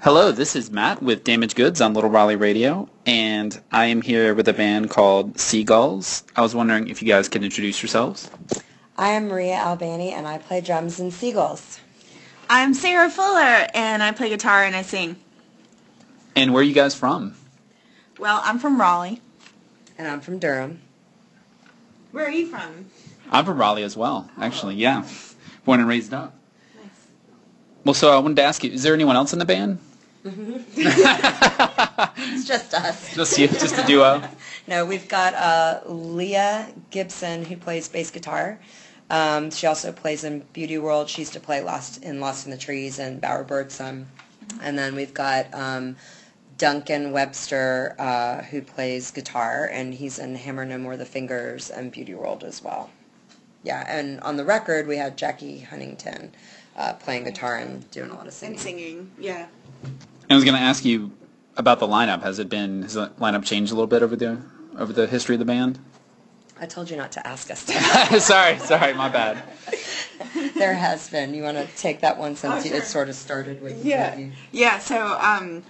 Hello, this is Matt with Damaged Goods on Little Raleigh Radio, and I am here with a band called Seagulls. I was wondering if you guys could introduce yourselves. I am Maria Albani, and I play drums in Seagulls. I'm Sarah Fuller, and I play guitar and I sing. And where are you guys from? Well, I'm from Raleigh. And I'm from Durham. Where are you from? I'm from Raleigh as well, actually, yeah. Born and raised up. Well, so I wanted to ask you, is there anyone else in the band? It's just us. Just you, just a duo? No, we've got uh, Leah Gibson who plays bass guitar. Um, she also plays in Beauty World. She used to play Lost in Lost in the Trees and Bowerbird some. And then we've got um, Duncan Webster uh, who plays guitar, and he's in Hammer No More the Fingers and Beauty World as well. Yeah, and on the record we had Jackie Huntington uh, playing guitar and doing a lot of singing. And singing, yeah. I was going to ask you about the lineup. Has it been, has the lineup changed a little bit over the, over the history of the band? I told you not to ask us that. sorry, sorry, my bad. there has been. You want to take that one since Oh, sure. it sort of started with Yeah. you. Yeah, so um,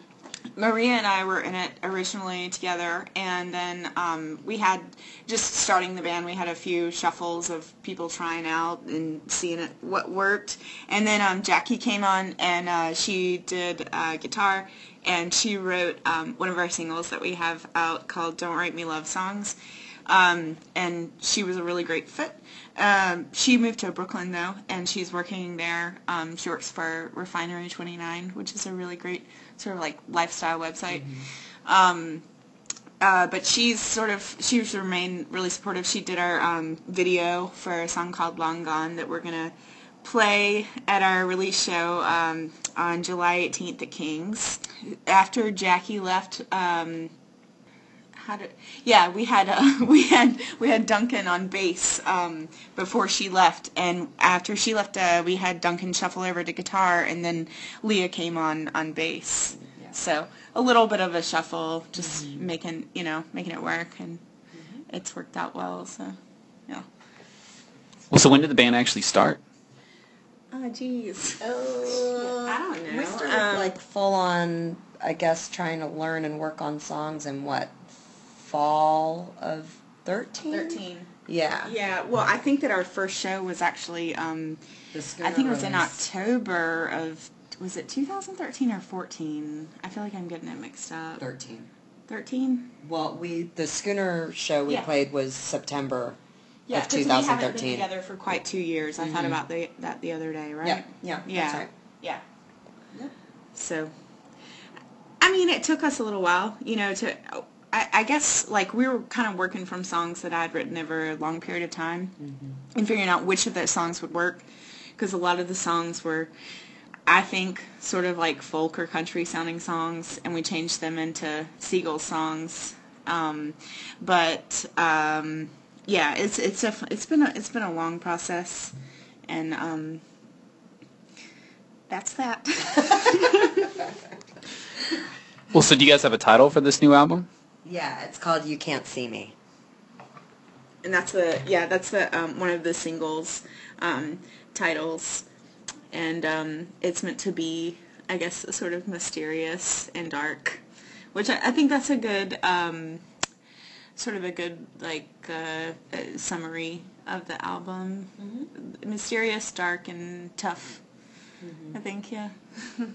Maria and I were in it originally together, and then um, we had, just starting the band, we had a few shuffles of people trying out and seeing it, what worked. And then um, Jackie came on, and uh, she did uh, guitar, and she wrote um, one of our singles that we have out called Don't Write Me Love Songs. Um, and she was a really great fit. Um, she moved to Brooklyn though, and she's working there. Um, she works for Refinery 29, which is a really great sort of like lifestyle website. Um, uh, but she's sort of she's remained really supportive. She did our um, video for a song called Long Gone that we're gonna play at our release show um, on July 18th at Kings. After Jackie left. Um, how did yeah we had uh, we had we had Duncan on bass um, before she left. And after she left uh, we had Duncan shuffle over to guitar and then Leah came on on bass. So a little bit of a shuffle just making you know making it work. And it's worked out well so yeah. Well, so when did the band actually start? oh jeez Oh, I don't know. We started Um, like full on, I guess, trying to learn and work on songs and what fall of thirteen. 13 Yeah. yeah well I think that our first show was actually um, The I think it was in October of was it 2013 or 14? I feel like I'm getting it mixed up. Thirteen. 13? Well, we the Schooner show we Yeah. played was September Yeah, of 'cause we haven't been 2013. together for quite two years. I thought Mhm. about the, that the other day, right? Yeah, yeah, yeah, right. yeah. Yep. So, I mean, it took us a little while, you know, to. I, I guess like we were kind of working from songs that I'd written over a long period of time, Mm-hmm. and figuring out which of those songs would work, because a lot of the songs were. I think sort of like folk or country sounding songs, and we changed them into Seagull songs. Um, but um, yeah, it's it's a it's been a it's been a long process, and um, that's that. Well, so do you guys have a title for this new album? Yeah, it's called "You Can't See Me." and that's the yeah that's the um, one of the singles um, titles, and um, it's meant to be I guess sort of mysterious and dark, which I, I think that's a good um, sort of a good like uh, uh, summary of the album. Mysterious, dark, and tough. I think yeah.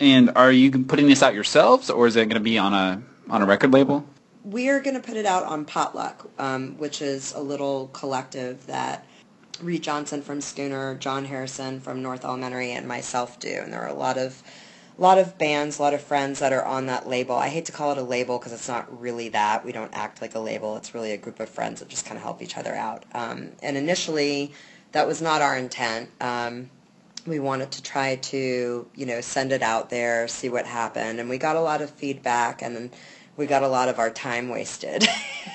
And are you putting this out yourselves, or is it going to be on a on a record label? We are going to put it out on Potluck, um, which is a little collective that Reed Johnson from Schooner, John Harrison from North Elementary, and myself do. And there are a lot of a lot of bands, a lot of friends that are on that label. I hate to call it a label because it's not really that. We don't act like a label. It's really a group of friends that just kind of help each other out. Um, and initially, that was not our intent. Um, we wanted to try to, you know, send it out there, see what happened, and we got a lot of feedback, and we got a lot of our time wasted.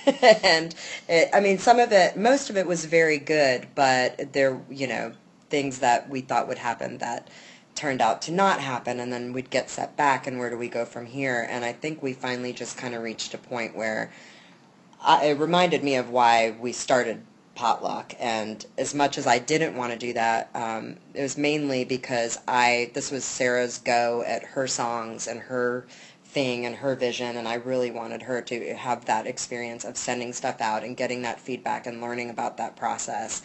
and it, I mean, some of it, most of it was very good, but there, you know, things that we thought would happen that turned out to not happen, and then we'd get set back, and where do we go from here? And I think we finally just kind of reached a point where I, it reminded me of why we started potluck. And as much as I didn't want to do that, um, it was mainly because I this was Sarah's go at her songs and her thing and her vision, and I really wanted her to have that experience of sending stuff out and getting that feedback and learning about that process.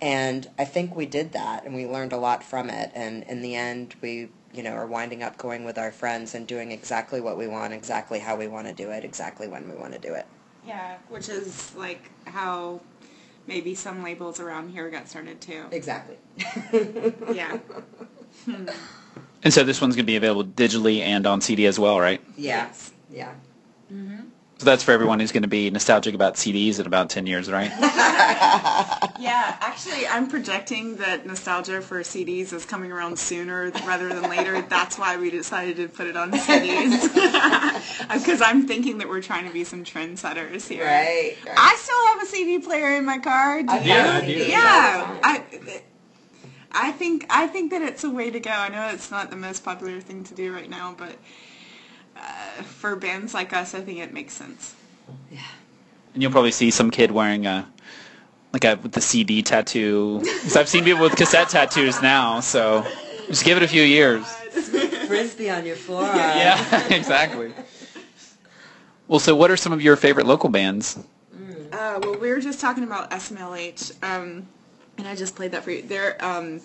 And I think we did that, and we learned a lot from it. And in the end, we you know are winding up going with our friends and doing exactly what we want, exactly how we want to do it, exactly when we want to do it. Yeah, which is like how maybe some labels around here got started too. Exactly. Yeah. And so this one's going to be available digitally and on CD as well, right? Yeah. Yes. Yeah. Mm-hmm. So that's for everyone who's going to be nostalgic about CDs in about 10 years, right? Yeah, actually, I'm projecting that nostalgia for CDs is coming around sooner rather than later. That's why we decided to put it on CDs. Because uh, I'm thinking that we're trying to be some trendsetters here. Right. right. I still have a CD player in my car. Do you? Yeah, I do. Yeah, I, I think I think that it's a way to go. I know it's not the most popular thing to do right now, but uh, for bands like us, I think it makes sense. yeah. And you'll probably see some kid wearing a like a with the CD tattoo. Because I've seen people with cassette tattoos now, so just give it a few years. Frisbee on your forearm. Yeah, exactly. Well, so what are some of your favorite local bands? Uh, well, we were just talking about SMLH, um, and I just played that for you. They're um,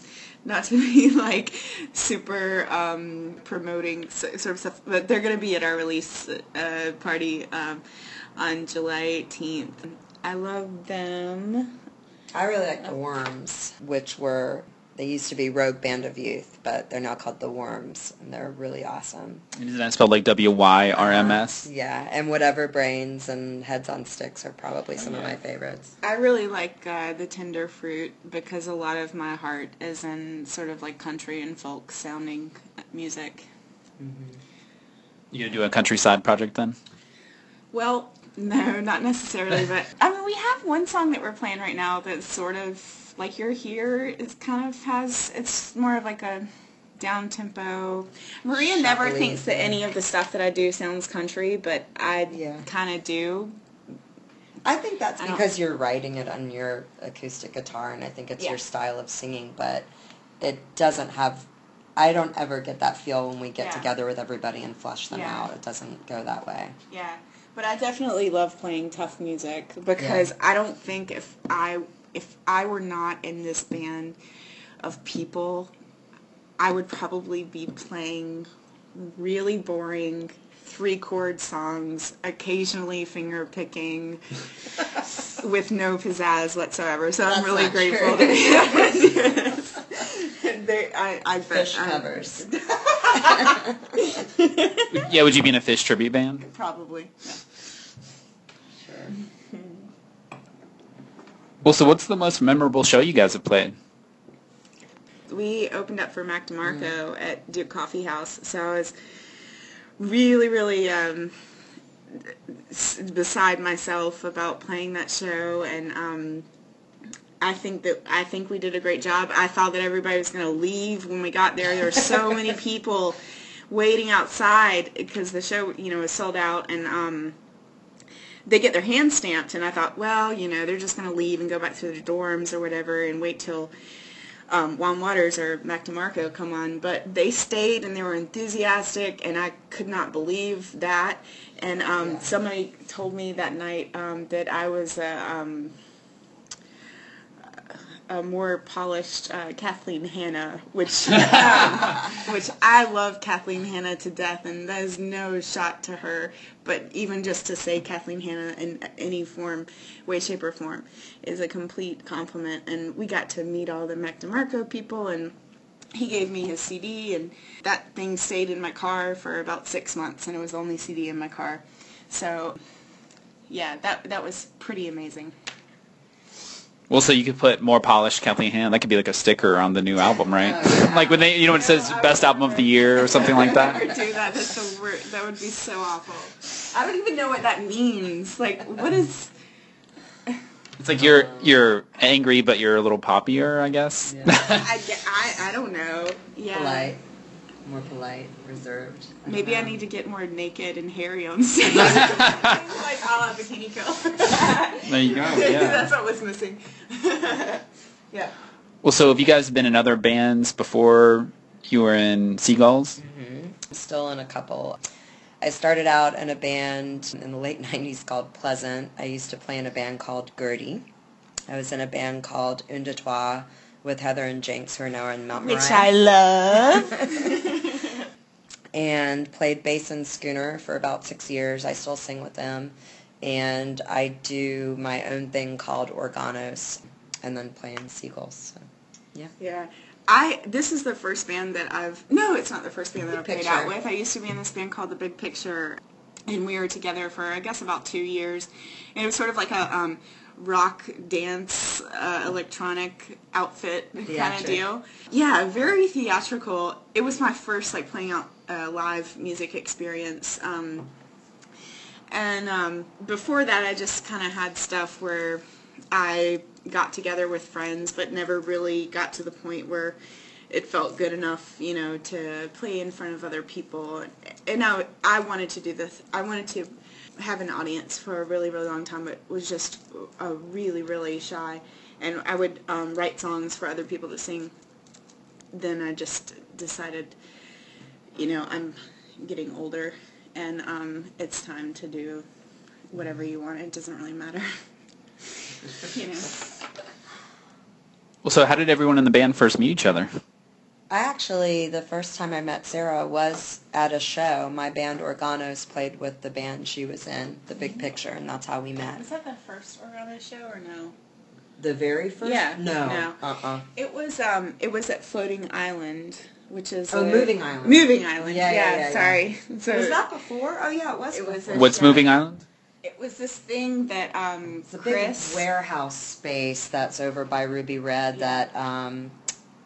not to be like super um, promoting so- sort of stuff, but they're going to be at our release uh, party um, on July 18th. I love them. I really like the Wyrms, which were they used to be Rogue Band of Youth, but they're now called the Wyrms, and they're really awesome. And Isn't that spelled like W Y R M S? Yeah, and whatever brains and heads on sticks are probably some of my favorites. I really like uh, the Tender Fruit because a lot of my heart is in sort of like country and folk sounding music. You gonna do a countryside project then? Well, no, not necessarily, but I mean, we have one song that we're playing right now that's sort of like "You're Here." It kind of has. It's more of like a down tempo. Maria never thinks that any of the stuff that I do sounds country, but I Yeah. kind of do. I think that's I because you're writing it on your acoustic guitar, and I think it's Yeah. your style of singing, but it doesn't have. I don't ever get that feel when we get Yeah. together with everybody and flush them out. It doesn't go that way. Yeah, but I definitely love playing tough music because I don't think if I if I were not in this band of people, I would probably be playing really boring three chord songs, occasionally finger picking, with no pizzazz whatsoever. So I'm really grateful true. to be able to do this. They, I, I bet Phish I'm- covers. Yeah, would you be in a Phish tribute band? Probably. yeah. Well, so what's the most memorable show you guys have played? we opened up for Mac DeMarco at Duke Coffee House, so I was really, really um, beside myself about playing that show, and um, I think that I think we did a great job. I thought that everybody was going to leave when we got there. There were so many people waiting outside because the show, you know, was sold out, and um, they get their hand stamped, and I thought, well, you know, they're just going to leave and go back to their dorms or whatever, and wait till um, Juan Wauters or Mac DeMarco come on, but they stayed and they were enthusiastic, and I could not believe that. And um, somebody told me that night um, that I was a, um, a more polished uh, Kathleen Hanna, which um, which I love Kathleen Hanna to death, and that is no shot to her. But even just to say Kathleen Hanna in any form, way, shape, or form, is a complete compliment. And we got to meet all the Mac DeMarco people, and he gave me his CD, and that thing stayed in my car for about six months, and it was the only CD in my car. So, yeah, that that was pretty amazing. Well, so you could put more polished Kathleen Hanna. That could be like a sticker on the new album, right? like when they, you know, when it says best album of the year or something like that. Never do that. That's the word. That would be so awful. I don't even know what that means. Like, what is? It's like you're you're angry, but you're a little poppier, I guess. I, I, I don't know. Yeah. Polite, more polite, reserved. don't Maybe I um, need to get more naked and hairy on stage. like a la Bikini Kill. there you go. Yeah. That's what was missing. Yeah. Well, so have you guys been in other bands before you were in Seagulls? Mm-hmm. Still in a couple. I started out in a band in the late 90s called Pleasant. I used to play in a band called Gertie. I was in a band called Un Deux Trois with Heather and Jenks, who are now in Mount Which Moriah. I love. And played bass in Schooner for about six years. I still sing with them. And I do my own thing called Organos and then play in Seagulls. So, yeah. Yeah. I this is the first band that I've no, it's not the first band that I've played out with. I used to be in this band called The Big Picture and we were together for I guess about two years. And it was sort of like a um, rock dance uh, electronic outfit kind of deal. Yeah, very theatrical. It was my first like playing out uh, live music experience. Um, and um, before that, I just kind of had stuff where I got together with friends, but never really got to the point where it felt good enough, you know, to play in front of other people. And I, I wanted to do this. I wanted to have an audience for a really, really long time, but was just uh, really, really shy. And I would um, write songs for other people to sing. Then I just decided, you know, I'm getting older, and um, it's time to do whatever you want. It doesn't really matter. you know. Well, so how did everyone in the band first meet each other? I actually, the first time I met Sarah was at a show. My band Organos played with the band she was in, The Big Picture, and that's how we met. Was that the first Organos show or no? The very first? Yeah, No. no. Uh-uh. It was um it was at Floating Island, which is Oh, a- Moving Island. Moving Island. Yeah, yeah, yeah, yeah. sorry. So Was that before? Oh, yeah, it was. It was What's Yeah. Moving Island? it was this thing that um It's a big warehouse space that's over by Ruby Red Yeah. that um,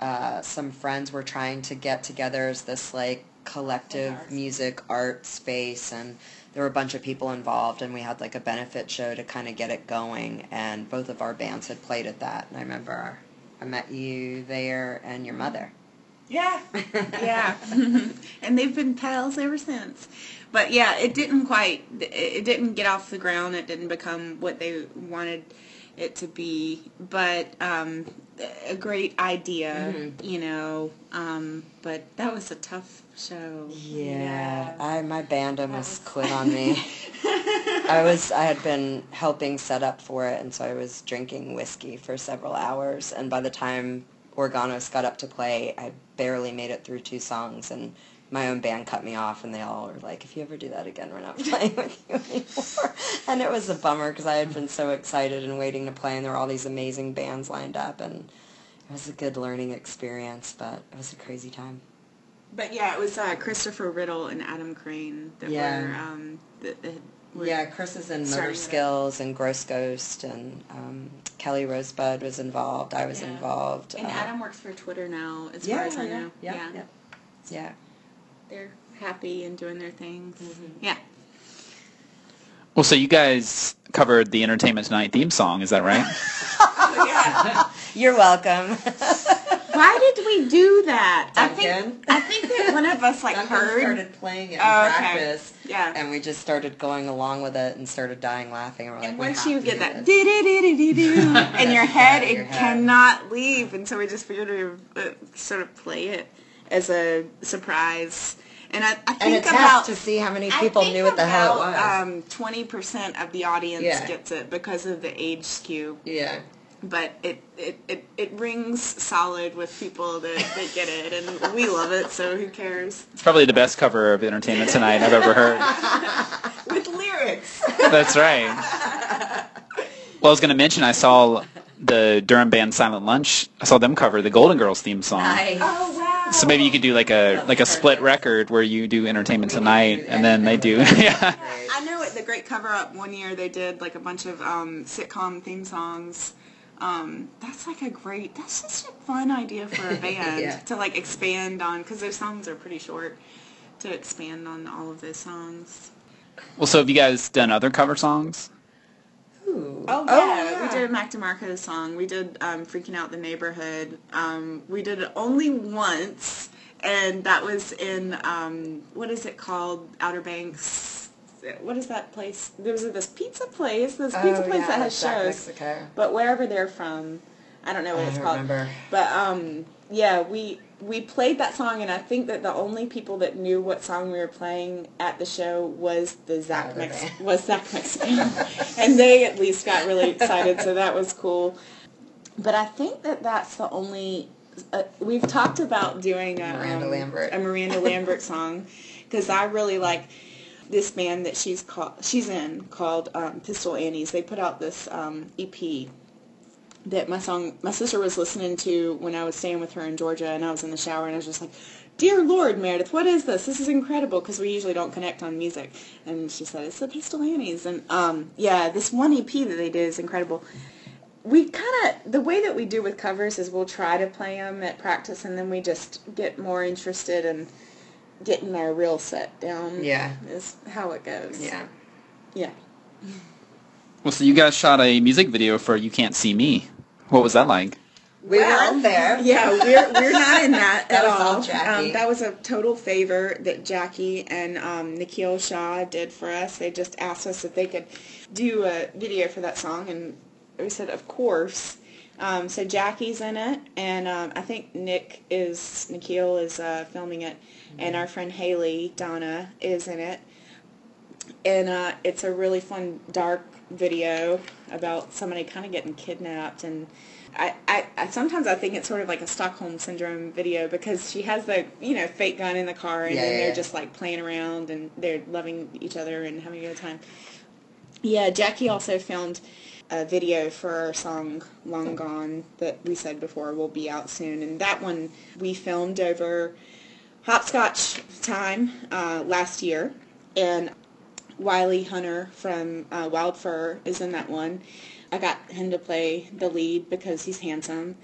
uh, some friends were trying to get together as this like collective Like art. music art space and there were a bunch of people involved and we had like a benefit show to kind of get it going and both of our bands had played at that and I remember I met you there and your mother. Yeah. yeah. and they've been pals ever since. But yeah, it didn't quite it- didn't get off the ground. It didn't become what they wanted it to be, but um a great idea, you know. Um but that was a tough show. Yeah, I my band almost quit on me. I was I had been helping set up for it, and so I was drinking whiskey for several hours. And by the time Organos got up to play, I barely made it through two songs, and my own band cut me off, and they all were like, "If you ever do that again, we're not playing with you anymore." And it was a bummer because I had been so excited and waiting to play, and there were all these amazing bands lined up, and it was a good learning experience, but it was a crazy time. But yeah, it was uh, Christopher Riddle and Adam Crane that Yeah. were um that, that were Yeah, Chris is in starting Motor. Skills and Gross Ghost, and um, Kelly Rosebud was involved. I was Yeah. involved. And uh, Adam works for Twitter now, as yeah, far as I yeah, know. yeah, yeah, yeah. They're happy and doing their things. Mm-hmm. Yeah. Well, so you guys covered the Entertainment Tonight theme song, is that right? Oh, yeah. You're welcome. Why did we do that? I think I think that one of us like Duncan heard. started playing it in Oh, okay. practice, Yeah. and we just started going along with it and started dying laughing. And we're like, And once you get that this. doo-doo-doo-doo-doo in your head, Yeah, it head. cannot leave. And so we just figured to uh, sort of play it as a surprise. And I, I think a test about to see how many people knew what the hell it was. about, Um, Twenty percent of the audience Yeah. gets it because of the age skew. yeah. But it, it, it, it rings solid with people that, that get it, and we love it, so who cares? It's probably the best cover of Entertainment Tonight I've ever heard. With lyrics. That's right. Well, I was going to mention I saw the Durham band Silent Lunch. I saw them cover the Golden Girls theme song. Nice. Oh wow! So maybe you could do like a like a split record where you do Entertainment We need to Tonight and then they do yeah. I know at the Great Cover Up one year they did like a bunch of um, sitcom theme songs. Um, that's like a great. That's just a fun idea for a band Yeah. to like expand on because those songs are pretty short. To expand on all of those songs. Well, so have you guys done other cover songs? Ooh. Oh yeah, we did a Mac DeMarco song. We did um, "Freaking Out the Neighborhood." Um, we did it only once, and that was in um, what is it called? Outer Banks. What is that place? There's this pizza place, this pizza Oh, place yeah, that has Jack shows. Mexico. But wherever they're from, I don't know what I it's called. remember. But um, yeah, we we played that song, and I think that the only people that knew what song we were playing at the show was the Zach Mex- was Zach Mexican, and they at least got really excited, so that was cool. But I think that that's the only. Uh, we've talked about doing a Miranda um, Lambert. a Miranda Lambert song because I really like this band that she's called she's in called um, Pistol Annies. They put out this um, EP that my song my sister was listening to when I was staying with her in Georgia, and I was in the shower, and I was just like. Dear Lord, Meredith, what is this? This is incredible because we usually don't connect on music. And she said, it's the Pistol Annies. And um, yeah, this one EP that they did is incredible we kind of the way that we do with covers is we'll try to play them at practice and then we just get more interested in getting our real set down Yeah. is how it goes Yeah. yeah Well, so you guys shot a music video for "You Can't See Me." What was that like? We Well, weren't there. yeah we're, we're not in that That at was all all Jackie. Um, that was a total favor that Jackie and um, Nikhil Shah did for us they just asked us if they could do a video for that song and we said of course um, so Jackie's in it and um, I think Nick is Nikhil is uh, filming it and our friend Haley Donna is in it and uh, it's a really fun dark video about somebody kind of getting kidnapped and I, I, I sometimes I think it's sort of like a Stockholm syndrome video because she has the you know fake gun in the car and Yeah, then they're yeah. just like playing around and they're loving each other and having a good time. Yeah, Jackie also filmed a video for our song Long Gone that we said before will be out soon and that one we filmed over hopscotch time uh, last year and Wiley Hunter from uh, Wild Fur is in that one. I got him to play the lead because he's handsome,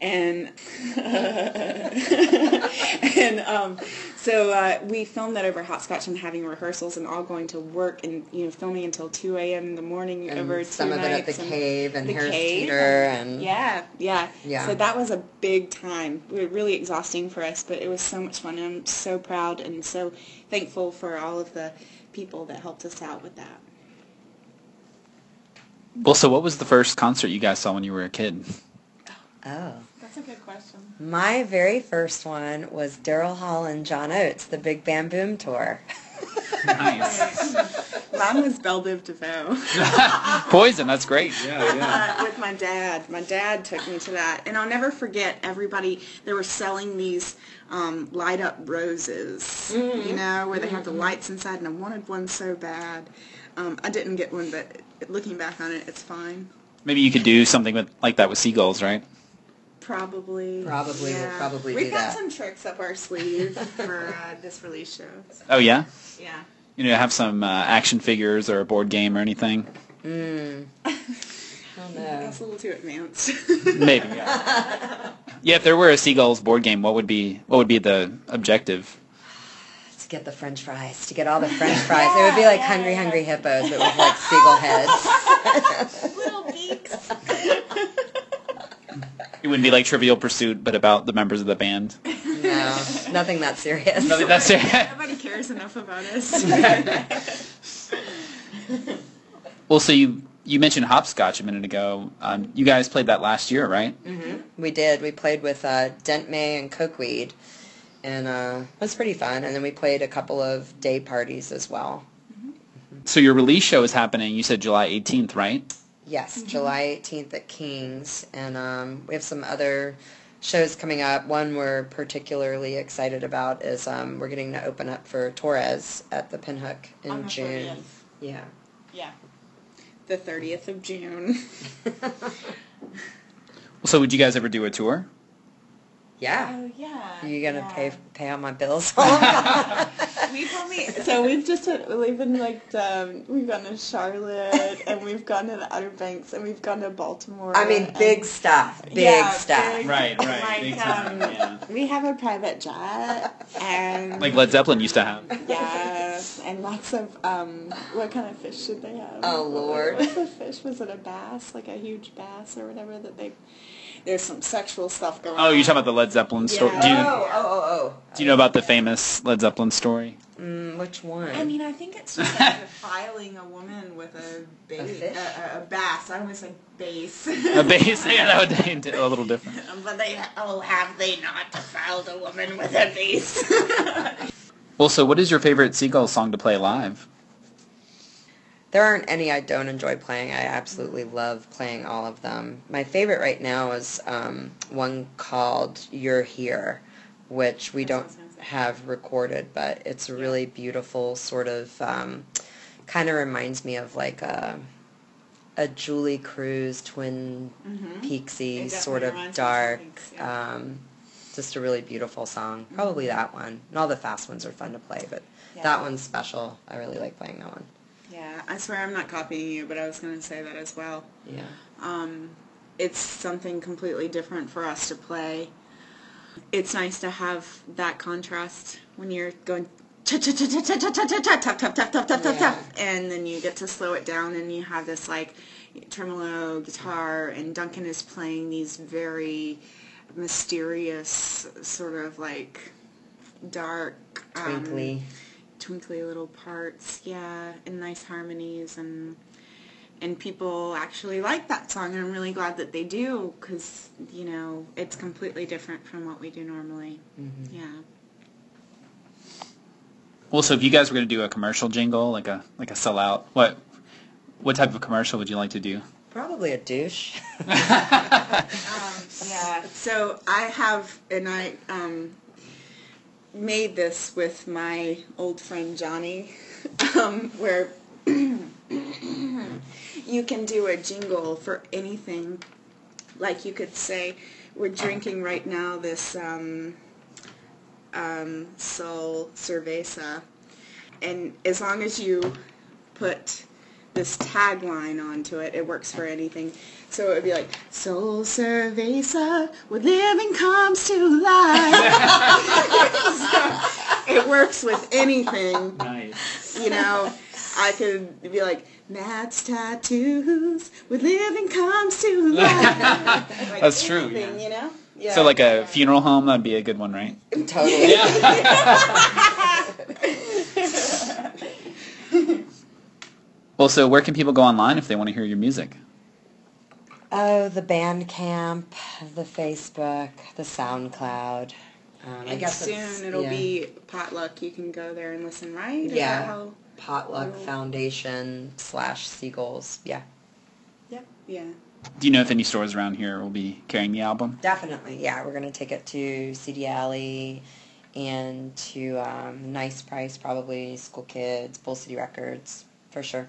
and and um, so uh, we filmed that over hopscotch and having rehearsals and all going to work and you know filming until two a.m. in the morning And over some two of it at the nights and cave and the Harris cave Teeter and yeah, yeah, Yeah. So that was a big time. It was really exhausting for us, but it was so much fun. I'm so proud and so thankful for all of the people that helped us out with that. Well, so what was the first concert you guys saw when you were a kid? Oh. That's a good question. My very first one was Daryl Hall and John Oates, the Big Bam Boom tour. Nice. Mine was Belle Biv DeVoe. Poison. That's great. Yeah, yeah. Uh, with my dad. My dad took me to that, and I'll never forget. Everybody they were selling these um, light up roses, you know, where they have the lights inside, and I wanted one so bad. Um, I didn't get one, but looking back on it, it's fine. Maybe you could do something with like that with seagulls, right? Probably. Probably, we'll probably We've do got that. some tricks up our sleeve for uh, this release show. Oh yeah. Yeah. You know, have some uh, action figures or a board game or anything. Mm. Oh no. That's a little too advanced. Maybe. Yeah. yeah. If there were a seagulls board game, what would be what would be the objective? To get the French fries, to get all the French fries. it would be like yeah, Hungry yeah. Hungry Hippos, but with like seagull heads. Little beaks. It wouldn't be like Trivial Pursuit, but about the members of the band. No, nothing that serious. Nothing that's it. Nobody cares enough about us. well, so you you mentioned hopscotch a minute ago. Um, you guys played that last year, right? Mm-hmm. We did. We played with uh, Dent May and Cokeweed, and uh, it was pretty fun. And then we played a couple of day parties as well. So your release show is happening. You said July 18th, right? Yes, July 18th at King's, and um, we have some other shows coming up. One we're particularly excited about is um, we're getting to open up for Torres at the Pinhook in On the June. 30th. Yeah. Yeah. The 30th of June. So would you guys ever do a tour? yeah. Oh, yeah. Are you gonna yeah. pay pay all my bills? We've only so we've just we've been like um, we've gone to Charlotte and we've gone to the Outer Banks and we've gone to Baltimore. I mean, big stuff. Big Yeah, stuff. big- Right, right, Like, big time, um, yeah. we have a private jet and Like Led Zeppelin used to have. yeah, and lots of um, what kind of fish did they have? Oh, Lord. What was the fish? Was it a bass, like a huge bass or whatever that they? There's some sexual stuff going. Oh, on. you're talking about the Led Zeppelin story. Yeah. Do, you, Oh, oh, oh, do you know about the famous Led Zeppelin story? oh. Mm, Which one? I mean, I think it's just like defiling a woman with a bass, a, a, a bass. I always say bass. A bass, yeah, that would be a little different. but they, oh, have they not defiled a woman with a bass? Well, so what is your favorite Seagull song to play live? There aren't any I don't enjoy playing. I absolutely love playing all of them. My favorite right now is um, one called "You're Here," which we don't have recorded, but it's a really beautiful sort of. Um, kind of reminds me of like a a Julee Cruise Twin Mhm. Peaksy sort of dark. Yeah. Um, just a really beautiful song. Probably that one. And all the fast ones are fun to play, but Yeah. that one's special. I really like playing that one. Yeah, I swear I'm not copying you, but I was going to say that as well. Yeah. Um, it's something completely different for us to play. It's nice to have that contrast when you're going and then you get to slow it down and you have this like tremolo guitar and Duncan is playing these very mysterious sort of like dark um, twinkly twinkly little parts, yeah, and nice harmonies, and and people actually like that song, and I'm really glad that they do, because you know it's completely different from what we do normally. Mm-hmm. Yeah. Well, so if you guys were going to do a commercial jingle, like a like a sellout, what what type of commercial would you like to do? Probably a douche. Um, yeah. So I have, and I um, made this with my old friend Johnny, um, where you can do a jingle for anything. Like you could say, we're drinking right now this um, um, Sol Cerveza, and as long as you put this tagline onto it, it works for anything. So it would be like, Sol Cerveza, where living comes to life. So it works with anything, Nice. you know. I could be like, Matt's tattoos, where living comes to life. Like That's true, yeah. You know? Yeah. So like a funeral home, that'd be a good one, right? totally. Well, so where can people go online if they want to hear your music? Oh, the Bandcamp, the Facebook, the SoundCloud. Um, I And guess soon it'll yeah. be potluck. You can go there and listen, right? Is Yeah. how- Potluck Oh. Foundation slash Seagulls. Yeah. Yep. yeah. Do you know if any stores around here will be carrying the album? Definitely. Yeah, we're gonna take it to CD Alley and to um, Nice Price, probably School Kids, Bull City Records, for sure.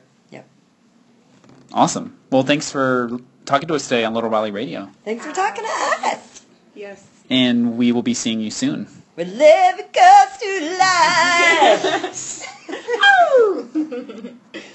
Yep. Awesome. Well, thanks for talking to us today on Little Raleigh Radio, Thanks for talking to us. Yes. and we will be seeing you soon. With live it goes to life. Woo!